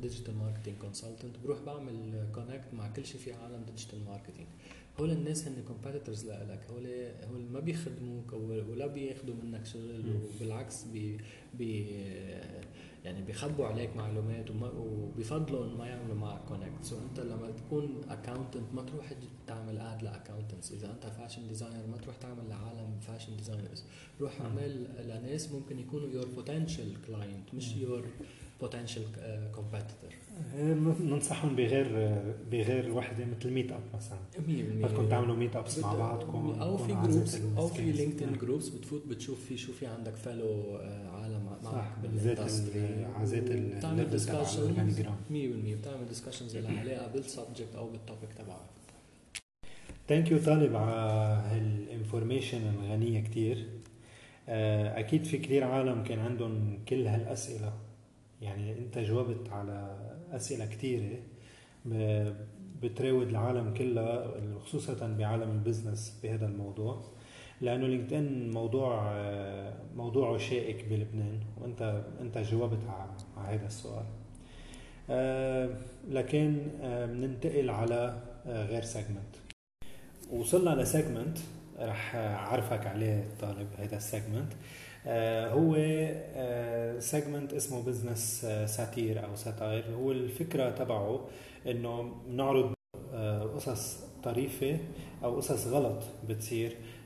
digital marketing consultant بروح بعمل connect مع كل شيء في عالم digital marketing هول الناس هن competitors لك هول هول ما بيخدموك ولا بياخذوا منك شغل وبالعكس بي بي يعني بيخبوا عليك معلومات وما وبيفضلوا إنه ما يعملوا معك connect so أنت لما تكون accountant ما تروح تعمل add ل accountants إذا أنت fashion designer ما تروح تعمل لعالم fashion designers روح اعمل لناس ممكن يكونوا your potential client مش your potential competitor ننصحهم بغير بغير وحدة مثل meetup مثلا 100% بدكم تعملوا meetups مع بعضكم أو في groups أو في LinkedIn groups بتفوت بتشوف في شو في عندك follow معك بال industry عزات بتعمل discussion 100% بتعمل discussions لها علاقه بال subject أو بال topic تبعك. thank you طالب على هال information الغنية كثير آه، أكيد في كثير عالم كان عندهم كل هالأسئلة. يعني أنت جاوبت على أسئلة كثيره بتراود العالم كلها خصوصا بعالم ال business بهذا الموضوع. لأنه LinkedIn موضوع موضوعه شائك بلبنان وأنت أنت جاوبت على هذا السؤال. آه، لكن بننتقل على آه، غير segment وصلنا ل segment رح أعرفك عليه طالب هذا ال segment آه، هو segment اسمه business satire أو satire هو الفكرة تبعه إنه بنعرض قصص طريفة أو قصص غلط بتصير. آه،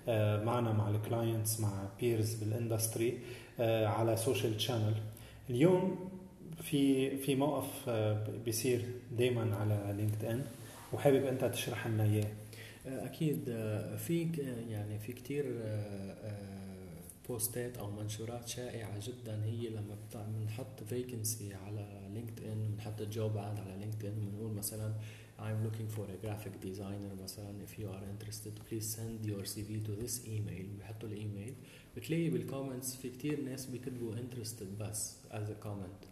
معنا مع ال clients مع peers بال industry آه، على social channel اليوم في في موقف آه، بيصير دائما على LinkedIn وحابب أنت تشرح لنا إياه. أكيد في يعني في كثير بوستات أو منشورات شائعة جدا هي لما بنحط vacancy على LinkedIn بنحط job ad على LinkedIn بنقول مثلا I'm looking for a graphic designer مثلا if you are interested please send your CV to this email بيحطوا الايميل بتلاقي بالكومنتس في كتير ناس بيكتبوا interested بس as a comment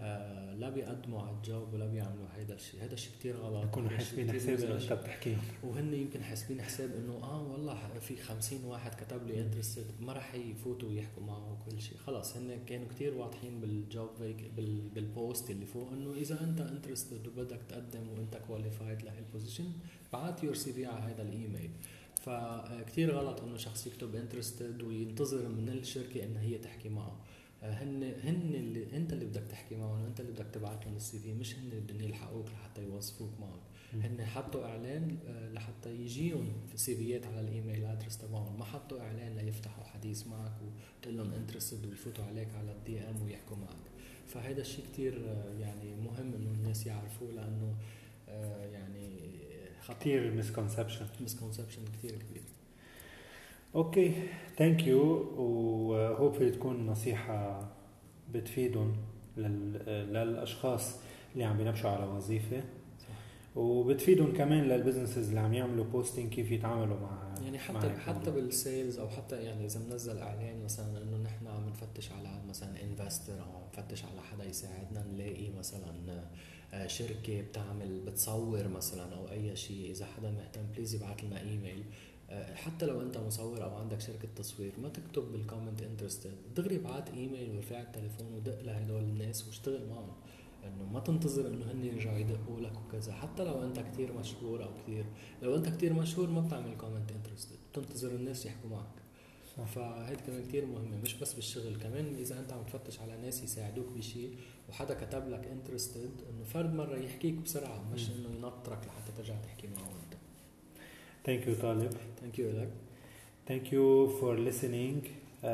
آه لا بيقدموا على ال job ولا بيعملوا هذا الشيء. هذا الشيء كثير غلط. بكونوا حاسبين حساب اللي انت بتحكيه. وهن يمكن حاسبين حساب إنه آه والله في 50 واحد كتب لي interested ما راح يفوتوا ويحكوا معه وكل شيء. خلص هن كانوا كثير واضحين بال job بال بال post اللي فوق إنه إذا أنت interested وبدك تقدم وأنت qualified لهال position بعت your CV على هذا الإيميل. فكتير غلط إنه شخص يكتب interested وينتظر من الشركة إنها هي تحكي معه. هن هن اللي انت اللي بدك تحكي معهم انت اللي بدك تبعت لهم ال CV مش هن اللي بدهم يلحقوك لحتى يوظفوك معهم هن حطوا اعلان آه، لحتى يجيهم سيفيات على ال email address تبعهم. ما حطوا اعلان ليفتحوا حديث معك وتقول لهم interested ويفوتوا عليك على ال DM ويحكوا معك. فهذا الشيء كثير آه، يعني مهم إنه الناس يعرفوه لأنه آه، يعني كثير misconception misconception كثير كبير. okay thank you و hopefully تكون نصيحة بتفيدهم للأشخاص اللي عم بينبشوا على وظيفة. وبتفيدهم كمان لل businesses اللي عم يعملوا posting كيف يتعاملوا مع يعني حتى مع حتى بال sales أو حتى يعني إذا بنزل إعلان مثلا إنه نحن عم نفتش على مثلا investor أو عم نفتش على حدا يساعدنا نلاقي مثلا آه، شركة بتعمل بتصور مثلا أو أي شيء. إذا حدا مهتم please يبعث لنا ايميل حتى لو انت مصور أو عندك شركة تصوير ما تكتب بال comment interested دغري ابعت إيميل وارفع التليفون ودق لهدول الناس واشتغل معهم. إنه ما تنتظر إنه هن يرجعوا يدقوا لك وكذا. حتى لو انت كثير مشهور أو كثير لو انت كثير مشهور ما بتعمل comment interested بتنتظر الناس يحكوا معك. فهيدي كمان كثير مهمة مش بس بالشغل كمان إذا انت عم تفتش على ناس يساعدوك بشيء وحدا كتب لك interested إنه فرد مرة يحكيك بسرعة مش إنه ينطرك لحتى ترجع تحكي معه thank you طالب thank you لك thank you for listening. Uh,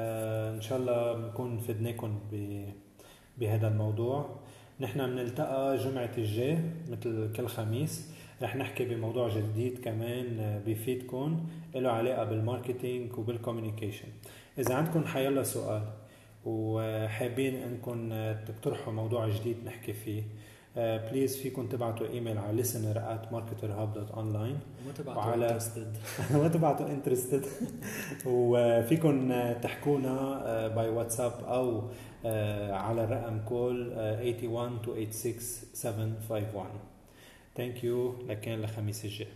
ان شاء الله بنكون فدناكم بهذا الموضوع. نحن بنلتقى جمعة الجاي مثل كل خميس. رح نحكي بموضوع جديد كمان بيفيدكم له علاقة بال marketing وبال communication إذا عندكم حيلا سؤال وحابين إنكم تقترحوا موضوع جديد نحكي فيه please فيكم تبعتوا ايميل على listener at marketerhub.online وما تبعتوا وعلى- interested. (laughs) ما تبعتوا interested (laughs) وفيكم تحكونا by WhatsApp أو على الرقم call 81 286 751 thank you لكان لخميس الجاي.